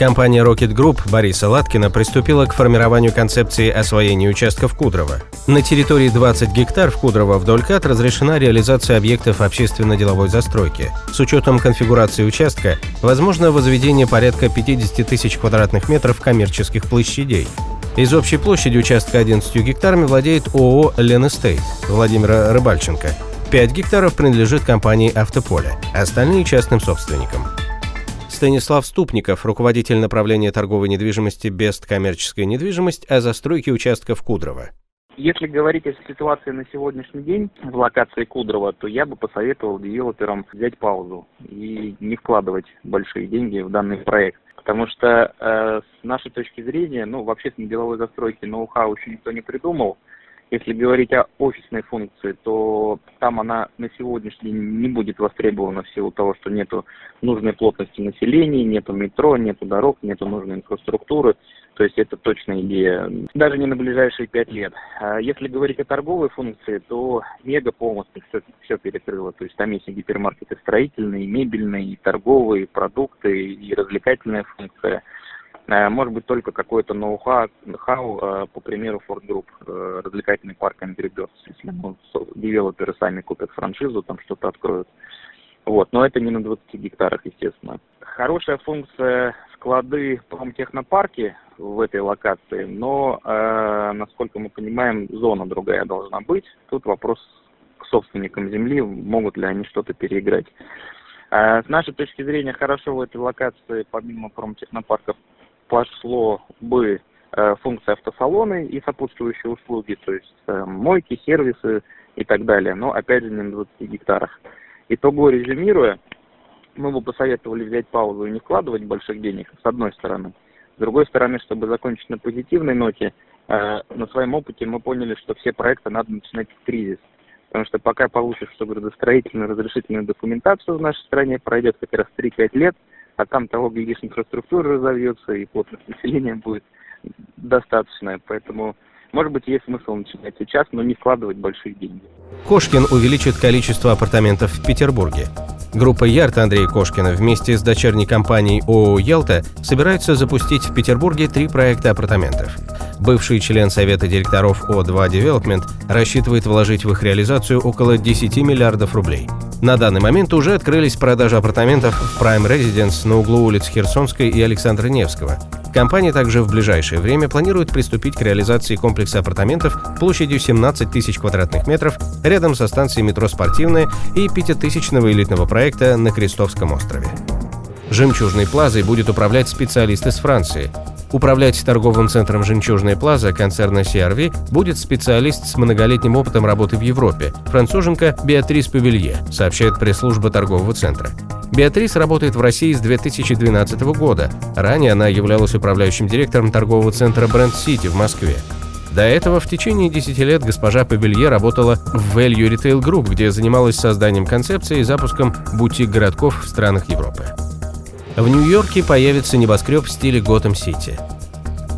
Компания Rocket Group Бориса Латкина приступила к формированию концепции освоения участков Кудрова. На территории 20 гектар в Кудрово вдоль КАТ разрешена реализация объектов общественно-деловой застройки. С учетом конфигурации участка возможно возведение порядка 50 тысяч квадратных метров коммерческих площадей. Из общей площади участка 11 гектарами владеет ООО «Лен Эстейт» Владимира Рыбальченко. 5 гектаров принадлежит компании «Автополе», остальные частным собственникам. Станислав Ступников, руководитель направления торговой недвижимости «Бест коммерческая недвижимость» о застройке участков Кудрова. Если говорить о ситуации на сегодняшний день в локации Кудрова, то я бы посоветовал девелоперам взять паузу и не вкладывать большие деньги в данный проект. Потому что э, с нашей точки зрения, ну, в общественно-деловой застройке ноу-хау еще никто не придумал. Если говорить о офисной функции, то там она на сегодняшний день не будет востребована в силу того, что нету нужной плотности населения, нету метро, нету дорог, нету нужной инфраструктуры. То есть это точная идея, даже не на ближайшие пять лет. А если говорить о торговой функции, то мега полностью все, все перекрыло. То есть там есть и гипермаркеты строительные, и мебельные, и торговые, продукты, и развлекательная функция – может быть, только какой-то ноу-хау, э, по примеру Ford Group, э, развлекательный парк Angry Birds, если ну, девелоперы сами купят франшизу, там что-то откроют. Вот, но это не на 20 гектарах, естественно. Хорошая функция склады в промтехнопарке в этой локации, но, э, насколько мы понимаем, зона другая должна быть. Тут вопрос к собственникам земли, могут ли они что-то переиграть. С нашей точки зрения, хорошо в этой локации, помимо промтехнопарков, пошло бы э, функция автосалоны и сопутствующие услуги, то есть э, мойки, сервисы и так далее, но опять же не на 20 гектарах. Итого резюмируя, мы бы посоветовали взять паузу и не вкладывать больших денег, с одной стороны. С другой стороны, чтобы закончить на позитивной ноте, э, на своем опыте мы поняли, что все проекты надо начинать в кризис. Потому что пока получишь что градостроительную разрешительную документацию в нашей стране, пройдет как раз 3-5 лет – а там того, глядишь, инфраструктура разовьется, и плотность населения будет достаточная, поэтому может быть, есть смысл начинать сейчас, но не вкладывать большие деньги. Кошкин увеличит количество апартаментов в Петербурге. Группа Ярт Андрея Кошкина вместе с дочерней компанией ООО «Ялта» собирается запустить в Петербурге три проекта апартаментов. Бывший член Совета директоров О2 Development рассчитывает вложить в их реализацию около 10 миллиардов рублей. На данный момент уже открылись продажи апартаментов в Prime Residence на углу улиц Херсонской и Александра Невского. Компания также в ближайшее время планирует приступить к реализации комплекса апартаментов площадью 17 тысяч квадратных метров рядом со станцией метро «Спортивная» и пятитысячного элитного проекта на Крестовском острове. «Жемчужной плазой» будет управлять специалист из Франции. Управлять торговым центром «Жемчужная плаза» концерна CRV будет специалист с многолетним опытом работы в Европе, француженка Беатрис Павелье, сообщает пресс-служба торгового центра. Беатрис работает в России с 2012 года. Ранее она являлась управляющим директором торгового центра Бренд Сити в Москве. До этого в течение 10 лет госпожа Павелье работала в Value Retail Group, где занималась созданием концепции и запуском бутик-городков в странах Европы. В Нью-Йорке появится небоскреб в стиле Готэм-Сити.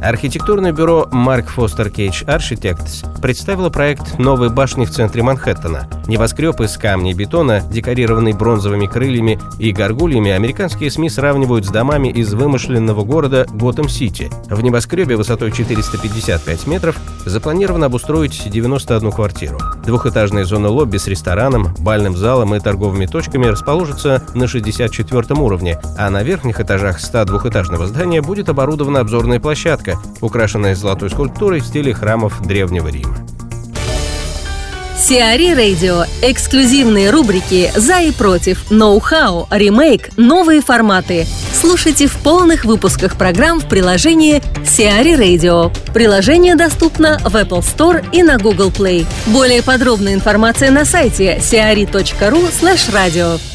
Архитектурное бюро Mark Foster Gage Architects представило проект новой башни в центре Манхэттена. Небоскреб из камня и бетона, декорированный бронзовыми крыльями и горгульями, американские СМИ сравнивают с домами из вымышленного города Готэм-Сити. В небоскребе высотой 455 метров запланировано обустроить 91 квартиру. Двухэтажная зона лобби с рестораном, бальным залом и торговыми точками расположится на 64 уровне, а на верхних этажах 102-этажного здания будет оборудована обзорная площадка, арка, украшенная золотой скульптурой в стиле храмов Древнего Рима. Сиари Радио. Эксклюзивные рубрики «За и против», «Ноу-хау», «Ремейк», «Новые форматы». Слушайте в полных выпусках программ в приложении Сиари Radio. Приложение доступно в Apple Store и на Google Play. Более подробная информация на сайте siari.ru slash radio.